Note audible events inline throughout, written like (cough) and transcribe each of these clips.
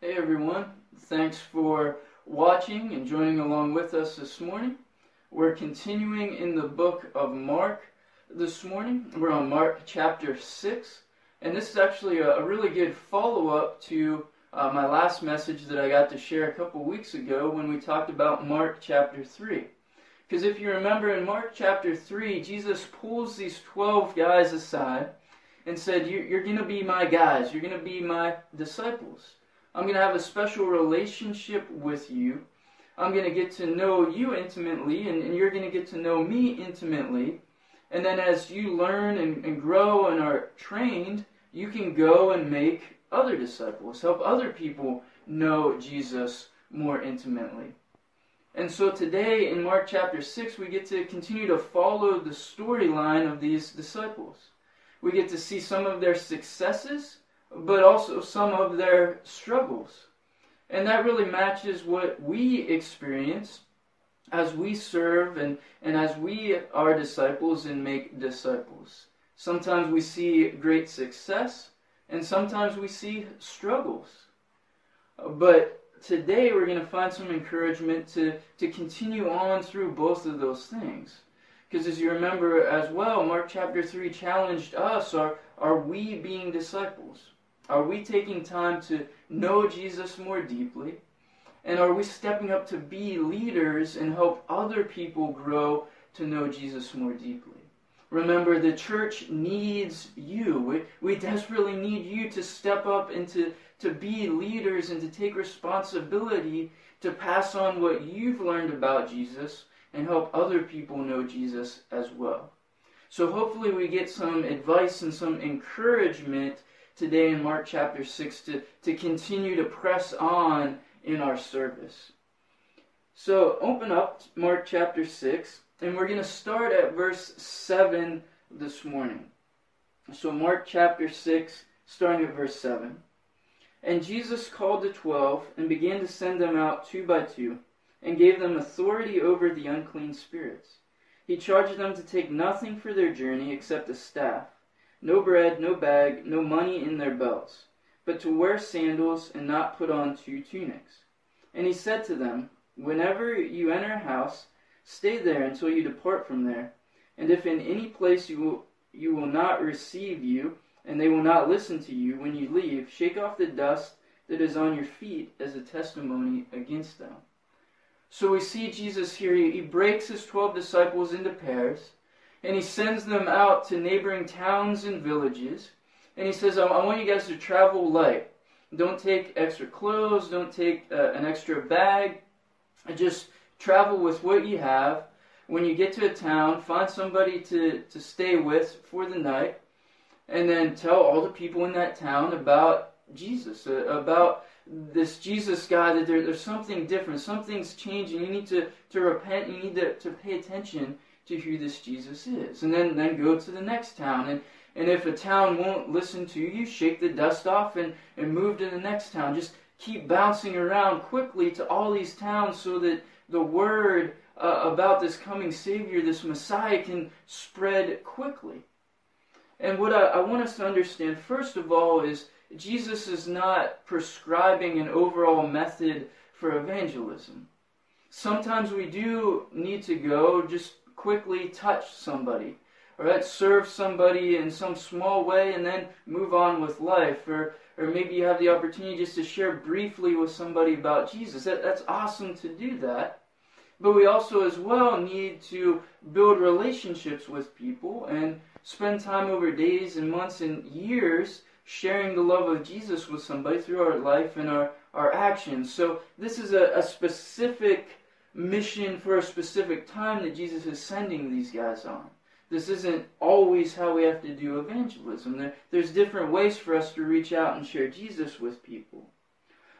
Hey everyone, thanks for watching and joining along with us this morning. We're continuing in the book of Mark this morning. We're on Mark chapter 6, and this is actually a, really good follow up to uh, my last message that I got to share a couple weeks ago when we talked about Mark chapter 3. Because if you remember in Mark chapter 3, Jesus pulls these 12 guys aside and said, You're going to be my guys, you're going to be my disciples. I'm going to have a special relationship with you. I'm going to get to know you intimately, and, and you're going to get to know me intimately. And then as you learn and, and grow and are trained, you can go and make other disciples, help other people know Jesus more intimately. And so today in Mark chapter 6, we get to continue to follow the storyline of these disciples. We get to see some of their successes, but also some of their struggles. And that really matches what we experience as we serve and, and as we are disciples and make disciples. Sometimes we see great success, and sometimes we see struggles. But today we're going to find some encouragement to, to continue on through both of those things. Because as you remember as well, Mark chapter 3 challenged us are, are we being disciples? Are we taking time to know Jesus more deeply? And are we stepping up to be leaders and help other people grow to know Jesus more deeply? Remember, the church needs you. We, we desperately need you to step up and to, to be leaders and to take responsibility to pass on what you've learned about Jesus and help other people know Jesus as well. So hopefully we get some advice and some encouragement today in Mark chapter 6 to, to continue to press on in our service. So open up Mark chapter 6 and we're going to start at verse 7 this morning. So, Mark chapter 6, starting at verse 7. And Jesus called the twelve and began to send them out two by two, and gave them authority over the unclean spirits. He charged them to take nothing for their journey except a staff, no bread, no bag, no money in their belts, but to wear sandals and not put on two tunics. And he said to them, Whenever you enter a house, Stay there until you depart from there. And if in any place you will, you will not receive you, and they will not listen to you when you leave, shake off the dust that is on your feet as a testimony against them. So we see Jesus here, he breaks his 12 disciples into pairs, and he sends them out to neighboring towns and villages. And he says, I want you guys to travel light. Don't take extra clothes, don't take uh, an extra bag. Just travel with what you have. When you get to a town, find somebody to, to stay with for the night, and then tell all the people in that town about Jesus, uh, about this Jesus guy, that there, there's something different, something's changing. You need to, to repent, you need to, to pay attention to who this Jesus is. And then, then go to the next town. And, and if a town won't listen to you, shake the dust off and, and move to the next town. Just keep bouncing around quickly to all these towns so that the word uh, about this coming Savior, this Messiah, can spread quickly. And what I, I want us to understand, first of all, is Jesus is not prescribing an overall method for evangelism. Sometimes we do need to go just quickly touch somebody, or right, serve somebody in some small way and then move on with life. Or, or maybe you have the opportunity just to share briefly with somebody about Jesus. That, that's awesome to do that. But we also, as well, need to build relationships with people and spend time over days and months and years sharing the love of Jesus with somebody through our life and our, our actions. So, this is a, a specific mission for a specific time that Jesus is sending these guys on. This isn't always how we have to do evangelism. There, there's different ways for us to reach out and share Jesus with people.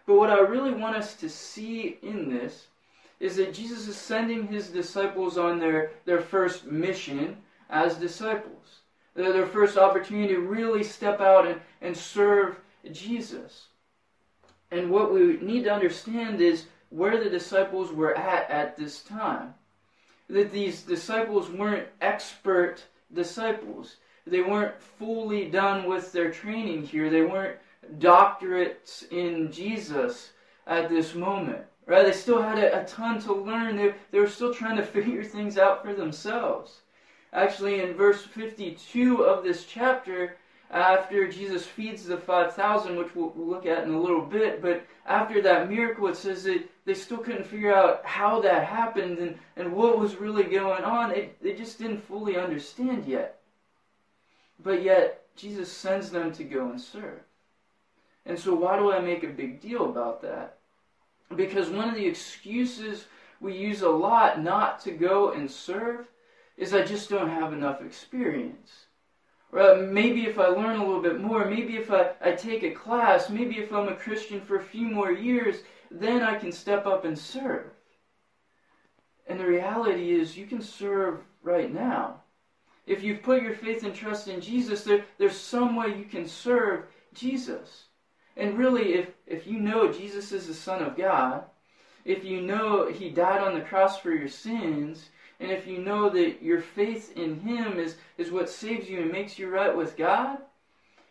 But what I really want us to see in this is that Jesus is sending his disciples on their, their first mission as disciples. Their, their first opportunity to really step out and, and serve Jesus. And what we need to understand is where the disciples were at at this time. That these disciples weren't expert disciples. They weren't fully done with their training here. They weren't doctorates in Jesus at this moment. Right? They still had a, a ton to learn. They, they were still trying to (laughs) figure things out for themselves. Actually, in verse 52 of this chapter, after Jesus feeds the 5,000, which we'll, look at in a little bit, but after that miracle, it says that they still couldn't figure out how that happened and, and what was really going on. They, they just didn't fully understand yet. But yet, Jesus sends them to go and serve. And so, why do I make a big deal about that? Because one of the excuses we use a lot not to go and serve is I just don't have enough experience. Or maybe if I learn a little bit more, maybe if I, I take a class, maybe if I'm a Christian for a few more years, then I can step up and serve. And the reality is, you can serve right now. If you've put your faith and trust in Jesus, there, there's some way you can serve Jesus. And really, if, if you know Jesus is the Son of God, if you know He died on the cross for your sins, and if you know that your faith in Him is, is what saves you and makes you right with God,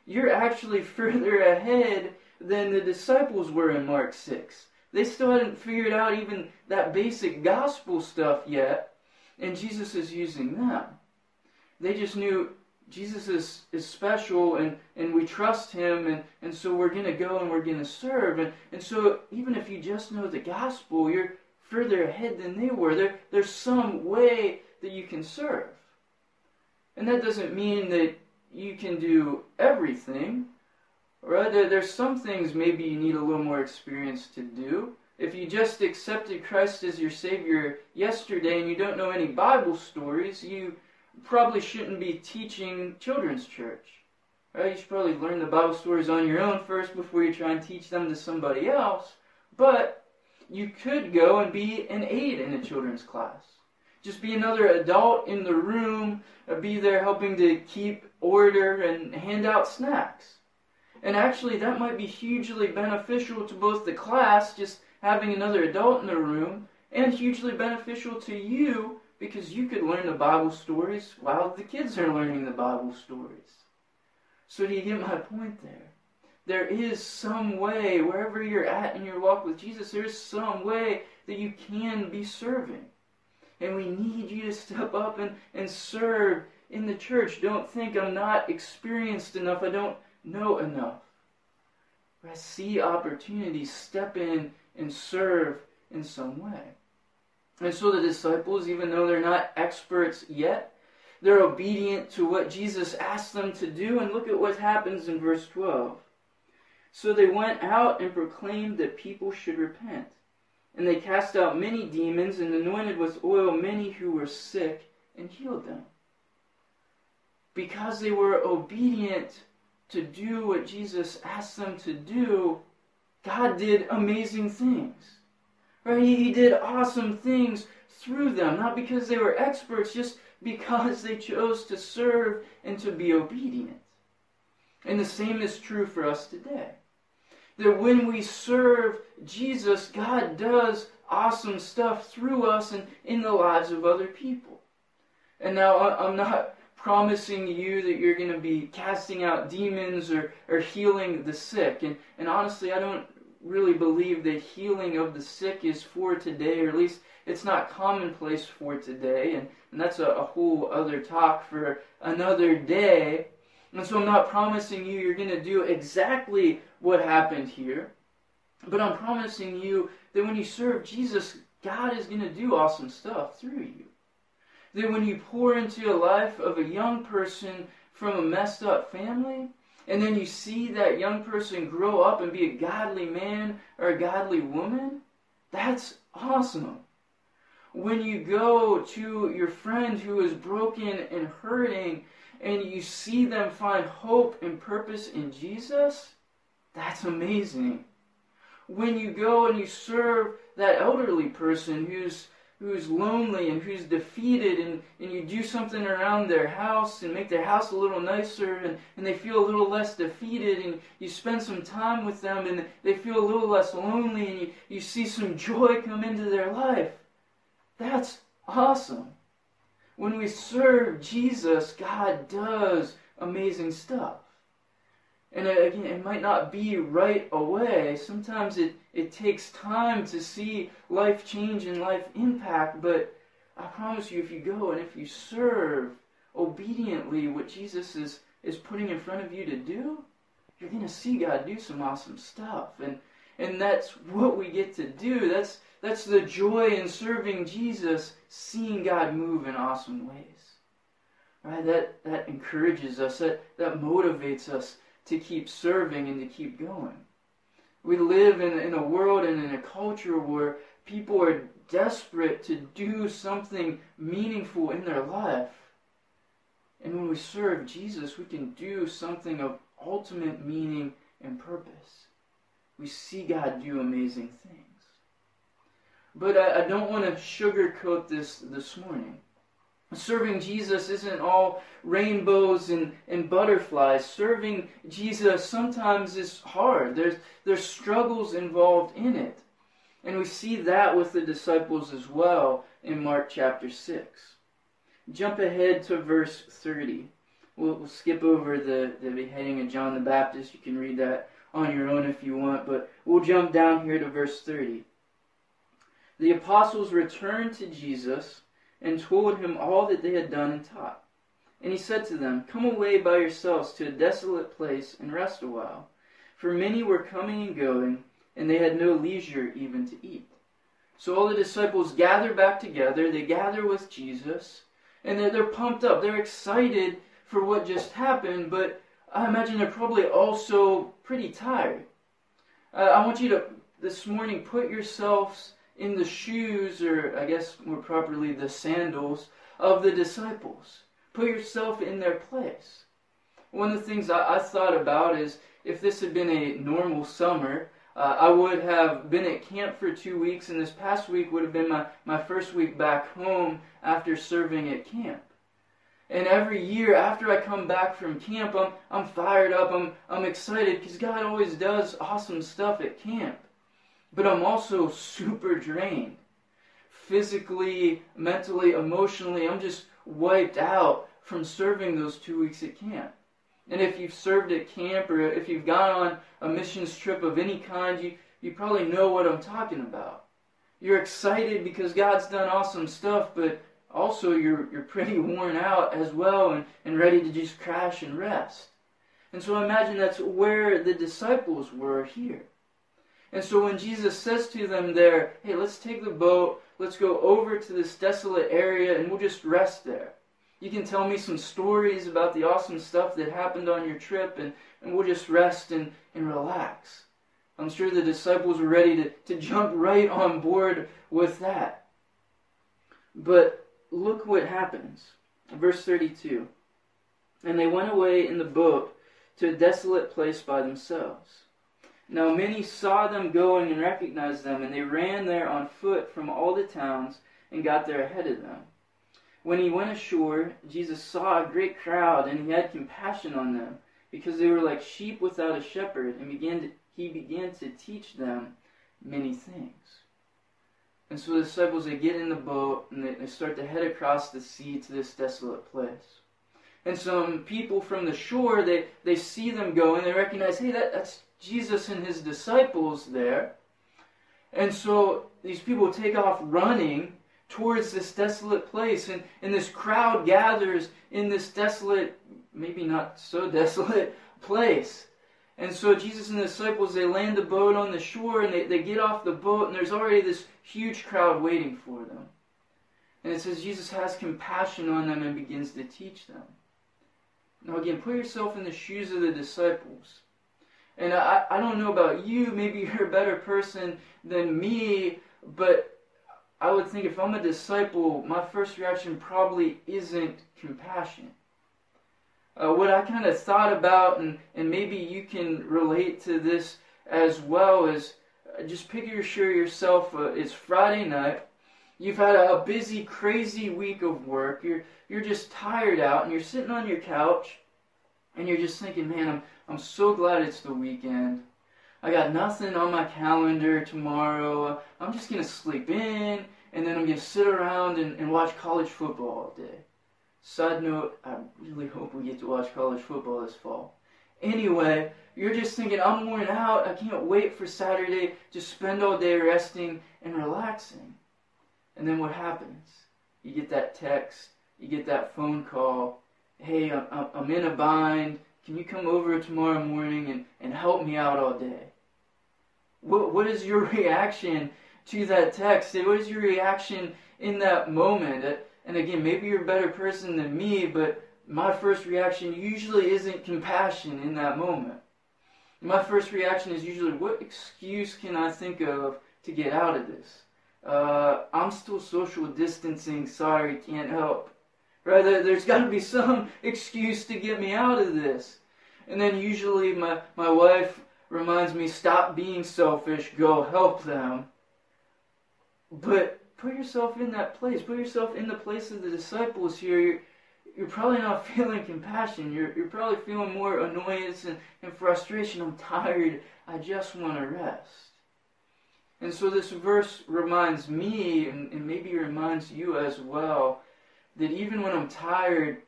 you're actually (laughs) further ahead than the disciples were in Mark 6. They still hadn't figured out even that basic gospel stuff yet, and Jesus is using them. They just knew Jesus is, is special and, and we trust him and, and so we're going to go and we're going to serve. And, and so even if you just know the gospel, you're further ahead than they were. There, there's some way that you can serve. And that doesn't mean that you can do everything. Right? There, there's some things maybe you need a little more experience to do. If you just accepted Christ as your Savior yesterday and you don't know any Bible stories, you probably shouldn't be teaching children's church. Right? You should probably learn the Bible stories on your own first before you try and teach them to somebody else. But you could go and be an aide in a children's class. Just be another adult in the room, uh, be there helping to keep order and hand out snacks. And actually, that might be hugely beneficial to both the class, just having another adult in the room, and hugely beneficial to you because you could learn the Bible stories while the kids are learning the Bible stories. So, do you get my point there? There is some way, wherever you're at in your walk with Jesus, there's some way that you can be serving. And we need you to step up and, and serve in the church. Don't think I'm not experienced enough, I don't know enough. But I see opportunities, step in and serve in some way. And so the disciples, even though they're not experts yet, they're obedient to what Jesus asked them to do. And look at what happens in verse 12. So they went out and proclaimed that people should repent. And they cast out many demons and anointed with oil many who were sick and healed them. Because they were obedient to do what Jesus asked them to do, God did amazing things. Right? He did awesome things through them, not because they were experts, just because they chose to serve and to be obedient. And the same is true for us today. That when we serve Jesus, God does awesome stuff through us and in the lives of other people. And now I'm not promising you that you're going to be casting out demons or, or healing the sick. And, and honestly, I don't really believe that healing of the sick is for today, or at least it's not commonplace for today, and, and that's a, a whole other talk for another day. And so I'm not promising you you're going to do exactly what happened here, but I'm promising you that when you serve Jesus, God is going to do awesome stuff through you. That when you pour into a life of a young person from a messed up family, and then you see that young person grow up and be a godly man or a godly woman, that's awesome. When you go to your friend who is broken and hurting and you see them find hope and purpose in Jesus, that's amazing. When you go and you serve that elderly person who's who's lonely and who's defeated and, and you do something around their house and make their house a little nicer and, and they feel a little less defeated and you spend some time with them and they feel a little less lonely and you, you see some joy come into their life. That's awesome. When we serve Jesus, God does amazing stuff. And uh, again, it might not be right away. Sometimes it, it takes time to see life change and life impact, but I promise you, if you go and if you serve obediently what Jesus is, is putting in front of you to do, you're going to see God do some awesome stuff. And, and that's what we get to do. That's, that's the joy in serving Jesus, seeing God move in awesome ways. Right? That, that encourages us, that, that motivates us to keep serving and to keep going. We live in, in a world and in a culture where people are desperate to do something meaningful in their life. And when we serve Jesus, we can do something of ultimate meaning and purpose. We see God do amazing things. But I, I don't want to sugarcoat this this morning. Serving Jesus isn't all rainbows and, and butterflies. Serving Jesus sometimes is hard. There's, there's struggles involved in it. And we see that with the disciples as well in Mark chapter 6. Jump ahead to verse 30. We'll, we'll skip over the, the beheading of John the Baptist. You can read that on your own if you want, but we'll jump down here to verse 30. The apostles returned to Jesus and told him all that they had done and taught. And he said to them, Come away by yourselves to a desolate place and rest a while. For many were coming and going, and they had no leisure even to eat. So all the disciples gather back together, they gather with Jesus, and they're, they're pumped up. They're excited for what just happened, but I imagine they're probably also pretty tired. Uh, I want you to, this morning, put yourselves in the shoes, or I guess more properly, the sandals of the disciples. Put yourself in their place. One of the things I, I thought about is if this had been a normal summer, uh, I would have been at camp for two weeks, and this past week would have been my, my first week back home after serving at camp. And every year after I come back from camp, I'm, I'm fired up, I'm, I'm excited because God always does awesome stuff at camp. But I'm also super drained. Physically, mentally, emotionally, I'm just wiped out from serving those two weeks at camp. And if you've served at camp or if you've gone on a missions trip of any kind, you, you probably know what I'm talking about. You're excited because God's done awesome stuff, but also you're, you're pretty worn out as well and, and ready to just crash and rest. And so I imagine that's where the disciples were here. And so when Jesus says to them there, hey, let's take the boat, let's go over to this desolate area, and we'll just rest there. You can tell me some stories about the awesome stuff that happened on your trip, and, and we'll just rest and, and relax. I'm sure the disciples were ready to, to jump right on board with that. But look what happens. Verse 32. And they went away in the boat to a desolate place by themselves. Now many saw them going and recognized them, and they ran there on foot from all the towns and got there ahead of them. When he went ashore, Jesus saw a great crowd, and he had compassion on them, because they were like sheep without a shepherd, and began to, he began to teach them many things. And so the disciples, they get in the boat, and they, they start to head across the sea to this desolate place. And some people from the shore, they, they see them going, they recognize, hey, that, that's Jesus and his disciples there. And so these people take off running towards this desolate place. And, and this crowd gathers in this desolate, maybe not so (laughs) desolate place. And so Jesus and the disciples, they land the boat on the shore and they, they get off the boat, and there's already this huge crowd waiting for them. And it says Jesus has compassion on them and begins to teach them. Now, again, put yourself in the shoes of the disciples. And I, I don't know about you, maybe you're a better person than me, but I would think if I'm a disciple, my first reaction probably isn't compassion. Uh, what I kind of thought about, and, and maybe you can relate to this as well, is uh, just picture yourself, uh, it's Friday night, you've had a busy, crazy week of work, you're, you're just tired out, and you're sitting on your couch, and you're just thinking, man, I'm, I'm so glad it's the weekend. I got nothing on my calendar tomorrow. I'm just to sleep in, and then I'm to sit around and, and watch college football all day. Side note, I really hope we get to watch college football this fall. anyway. You're just thinking, I'm worn out. I can't wait for Saturday to spend all day resting and relaxing. And then what happens? You get that text, you get that phone call. Hey, I'm, I'm in a bind. Can you come over tomorrow morning and, and help me out all day? What, what is your (laughs) reaction to that text? What is your reaction in that moment? And again, maybe you're a better person than me, but my first reaction usually isn't compassion in that moment. My first reaction is usually, what excuse can I think of to get out of this? Uh, I'm still social distancing, sorry, can't help. Right? There's got to be some excuse to get me out of this. And then usually my, my wife reminds me, stop being selfish, go help them. But put yourself in that place. Put yourself in the place of the disciples here. You're, you're probably not (laughs) feeling compassion. You're, you're probably feeling more annoyance and, and frustration. I'm tired. I just want to rest. And so this verse reminds me, and, and maybe reminds you as well, that even when I'm tired,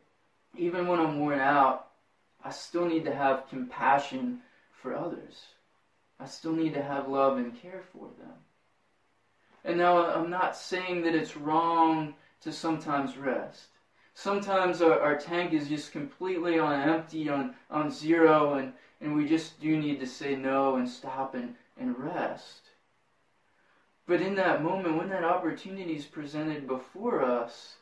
even when I'm worn out, I still need to have compassion for others. I still need to have love and care for them. And now uh, I'm not saying that it's wrong to sometimes rest. Sometimes our, our tank is just completely on empty, on, on zero, and, and we just do need to say no and stop and, and rest. But in that moment, when that opportunity is presented before us,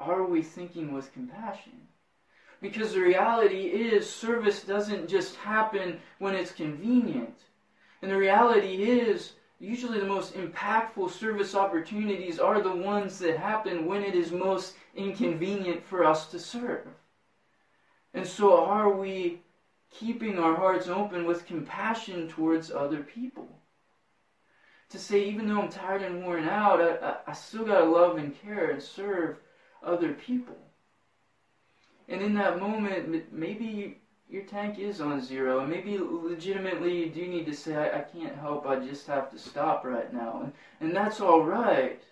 are we thinking with compassion? Because the reality is, service doesn't just happen when it's convenient. And the reality is, usually the most impactful service opportunities are the ones that happen when it is most inconvenient for us to serve. And so, are we keeping our hearts open with compassion towards other people? To say, even though I'm tired and worn out, I, I, still got to love and care and serve other people. And in that moment, maybe your tank is on zero, and maybe legitimately you do need to say, I, I can't help, I just have to stop right now. And, and that's all right.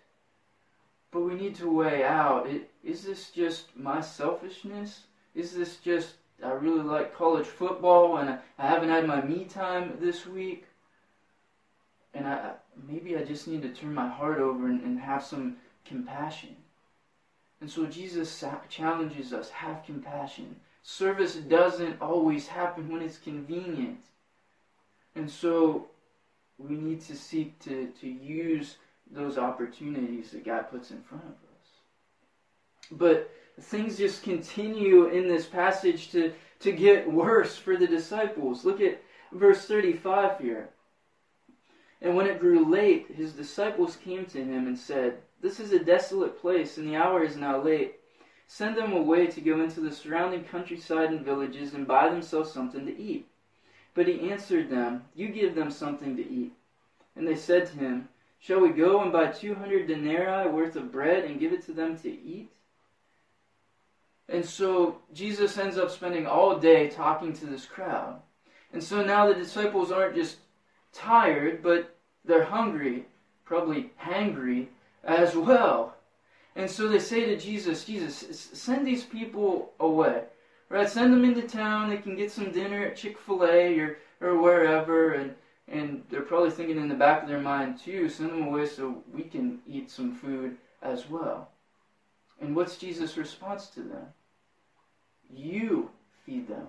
But we need to weigh out it, is this just my selfishness? Is this just, I really like college football and I, I haven't had my me time this week? And I, maybe I just need to turn my heart over and, and have some compassion. And so Jesus challenges us have compassion Service doesn't always happen when it's convenient. And so we need to seek to, to use those opportunities that God puts in front of us. But things just continue in this passage to, to get worse for the disciples. Look at verse 35 here. And when it grew late, his disciples came to him and said, This is a desolate place, and the hour is now late. Send them away to go into the surrounding countryside and villages and buy themselves something to eat. But he answered them, You give them something to eat. And they said to him, Shall we go and buy two hundred denarii worth of bread and give it to them to eat? And so Jesus ends up spending all day talking to this crowd. And so now the disciples aren't just tired, but they're hungry, probably hangry as well. And so they say to Jesus, Jesus, send these people away. Right? Send them into town. They can get some dinner at Chick fil A or, or wherever. And, and they're probably thinking in the back of their mind, too, send them away so we can eat some food as well. And what's Jesus' response to them? You feed them.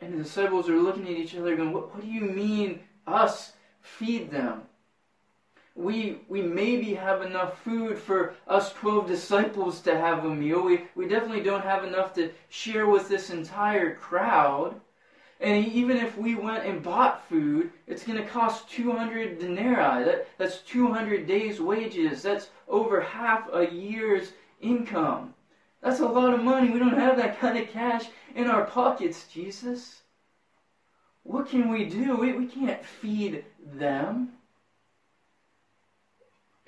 And the disciples are looking at each other going, What, what do you mean, us feed them? We we maybe have enough food for us 12 disciples to have a meal. We, we definitely don't have enough to share with this entire crowd. And even if we went and bought food, it's going to cost 200 denarii. That, that's 200 days' wages. That's over half a year's income. That's a lot of money. We don't have that kind of cash in our pockets, Jesus. What can we do? We, we can't feed them.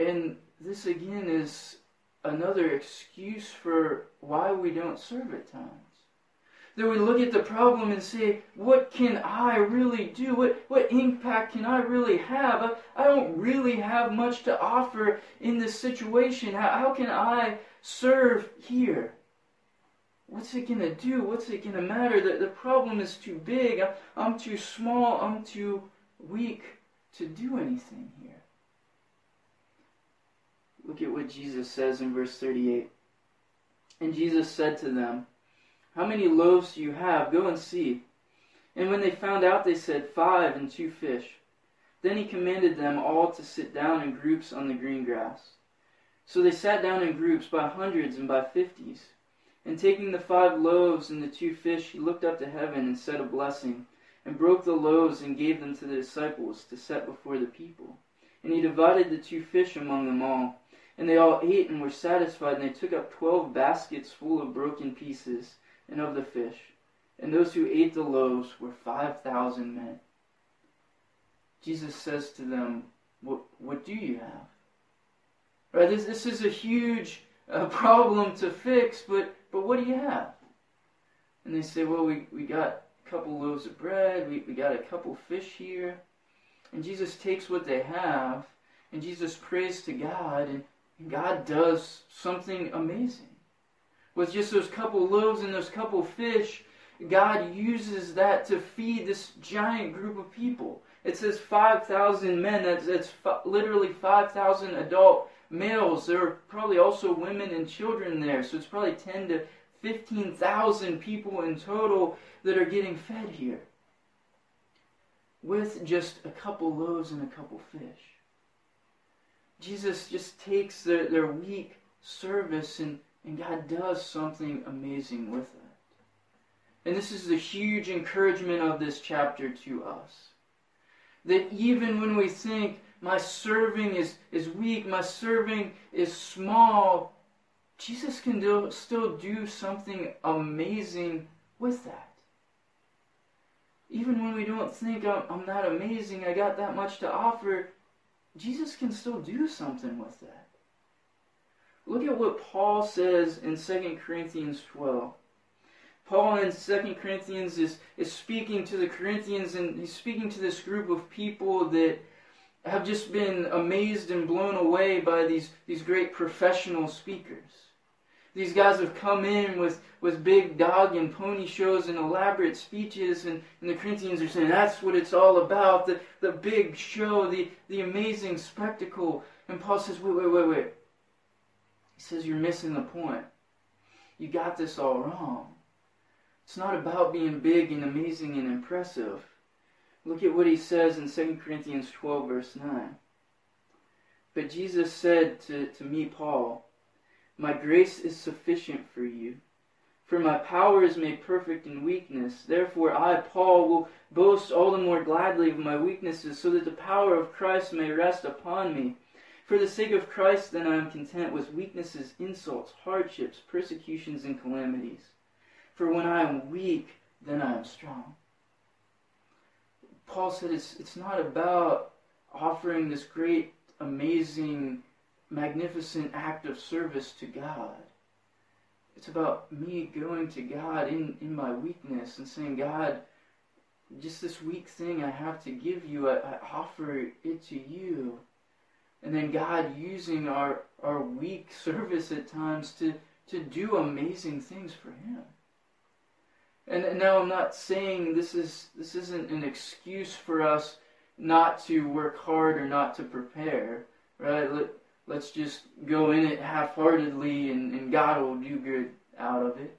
And this again is another excuse for why we don't serve at times. That we look at the problem and say, what can I really do? What, what impact can I really have? I, I don't really have much to offer in this situation. How, how can I serve here? what's it going to do? What's it going to matter? The, the problem is too big. I'm, I'm too small. I'm too weak to do anything here. Look at what Jesus says in verse 38. And Jesus said to them, How many loaves do you have? Go and see. And when they found out, they said, Five and two fish. Then he commanded them all to sit down in groups on the green grass. So they sat down in groups by hundreds and by fifties. And taking the five loaves and the two fish, he looked up to heaven and said a blessing, and broke the loaves and gave them to the disciples to set before the people. And he divided the two fish among them all. And they all ate and were satisfied, and they took up twelve baskets full of broken pieces and of the fish. And those who ate the loaves were five thousand men. Jesus says to them, What, what do you have? Right, this, this is a huge uh, (laughs) problem to fix, but, but what do you have? And they say, Well, we, we got a couple loaves of bread, we, we got a couple fish here. And Jesus takes what they have, and Jesus prays to God, and, and God does something amazing. With just those couple loaves and those couple fish, God uses that to feed this giant group of people. It says 5,000 men. That's, that's literally 5,000 adult males. There are probably also women and children there. So it's probably 10 to 15,000 people in total that are getting fed here. With just a couple loaves and a couple fish. Jesus just takes their, their weak service and, and God does something amazing with it. And this is the huge encouragement of this chapter to us. That even when we think my serving is, is weak, my serving is small, Jesus can do, still do something amazing with that. Even when we don't think I'm, I'm not amazing, I got that much to offer, Jesus can still do something with that. Look at what Paul says in 2 Corinthians 12. Paul in Second Corinthians is, is speaking to the Corinthians and he's speaking to this group of people that have just been amazed and blown away by these, these great professional speakers. These guys have come in with, with big dog and pony shows and elaborate speeches, and, and the Corinthians are saying that's what it's all about the, the big show, the, the amazing spectacle. And Paul says, wait, wait, wait, wait. He says, You're missing the point. You got this all wrong. It's not about being big and amazing and impressive. Look at what he says in 2 Corinthians 12, verse 9. But Jesus said to, to me, Paul, My grace is sufficient for you, for my power is made perfect in weakness. Therefore, I, Paul, will boast all the more gladly of my weaknesses, so that the power of Christ may rest upon me. For the sake of Christ, then, I am content with weaknesses, insults, hardships, persecutions, and calamities. For when I am weak, then I am strong. Paul said it's, it's not about offering this great, amazing, magnificent act of service to God. It's about me going to God in, in my weakness and saying, God, just this weak thing I have to give you, I, I offer it to you. And then God using our, our weak service at times to, to do amazing things for Him. And now I'm not saying this is this isn't an excuse for us not to work hard or not to prepare, right? Let, let's just go in it half-heartedly and, and God will do good out of it.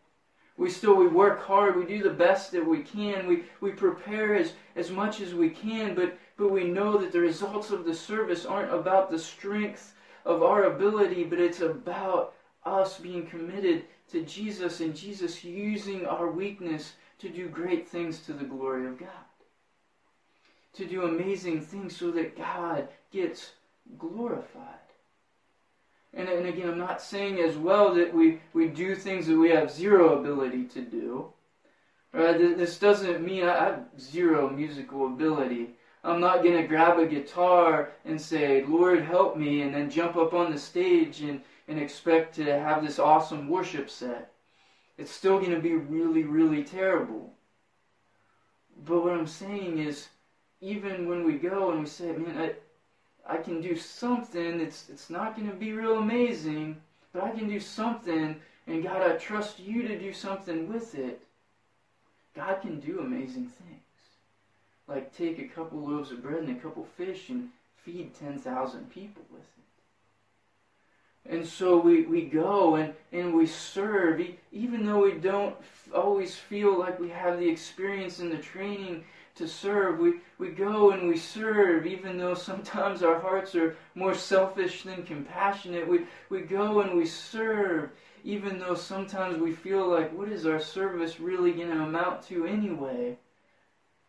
We still we work hard, we do the best that we can, we, we prepare as, as much as we can, but, but we know that the results of the service aren't about the strength of our ability, but it's about us being committed to Jesus and Jesus using our weakness to do great things to the glory of God. To do amazing things so that God gets glorified. And, and again, I'm not saying as well that we, we do things that we have zero ability to do. Uh, right? This doesn't mean I have zero musical ability. I'm not going to grab a guitar and say, Lord, help me, and then jump up on the stage and, and expect to have this awesome worship set. It's still going to be really, really terrible. But what I'm saying is, even when we go and we say, man, I, can do something, it's, it's not going to be real amazing, but I can do something. and God, I trust you to do something with it, God can do amazing things. Like take a couple loaves of bread and a couple fish and feed 10,000 people with it. And so we, we go and, and we serve, even though we don't always feel like we have the experience and the training to serve. We, we go and we serve, even though sometimes our hearts are more selfish than compassionate. We, we go and we serve, even though sometimes we feel like, what is our service really going to amount to anyway?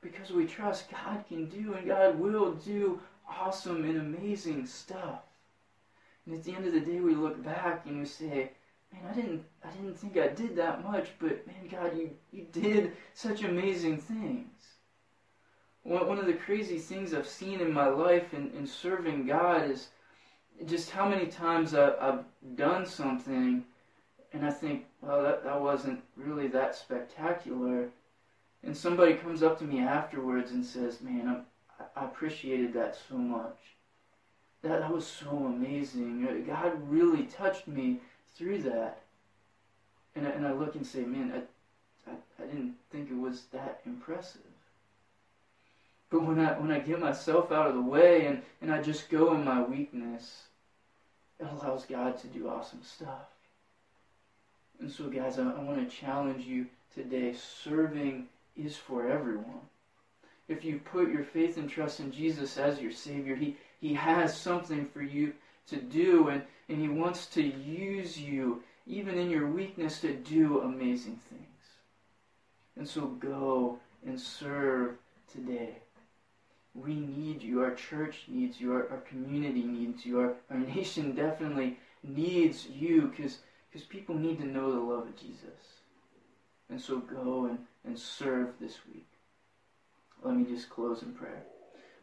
Because we trust God can do and God will do awesome and amazing stuff. And at the end of the day, we look back and we say, man, I didn't, I didn't think I did that much, but man, God, you, you did such amazing things. One of the crazy things I've seen in my life in, in serving God is just how many times I, I've done something and I think, well, that, that wasn't really that spectacular. And somebody comes up to me afterwards and says, man, I, I appreciated that so much. That, that was so amazing. Uh, God really touched me through that. And I, and I look and say, man, I, I, I didn't think it was that impressive. But when I when I get myself out of the way and, and I just go in my weakness, it allows God to do awesome stuff. And so guys, I, I want to challenge you today. Serving is for everyone. If you put your faith and trust in Jesus as your Savior, He, he has something for you to do and, and He wants to use you even in your weakness to do amazing things. And so go and serve today. We need you. Our church needs you. Our, our community needs you. Our, our (laughs) nation definitely needs you because people need to know the love of Jesus. And so go and, and serve this week. Let me just close in prayer.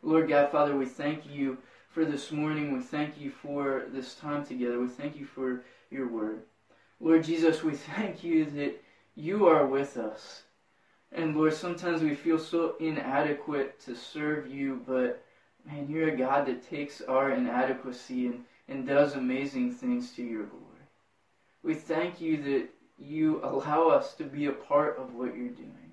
Lord God, Father, we thank you for this morning. We thank you for this time together. We thank you for your word. Lord Jesus, we (laughs) thank you that you are with us. And Lord, sometimes we feel so inadequate to serve you, but man, you're a God that takes our inadequacy and, and does amazing things to your glory. We thank you that you allow us to be a part of what you're doing.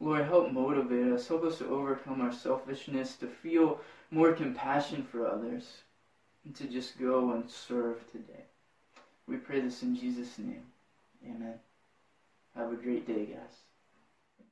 Lord, help motivate us. Help us to overcome our selfishness, to feel more compassion for others, and to just go and serve today. We pray this in Jesus' name. Amen. Have a great day, guys.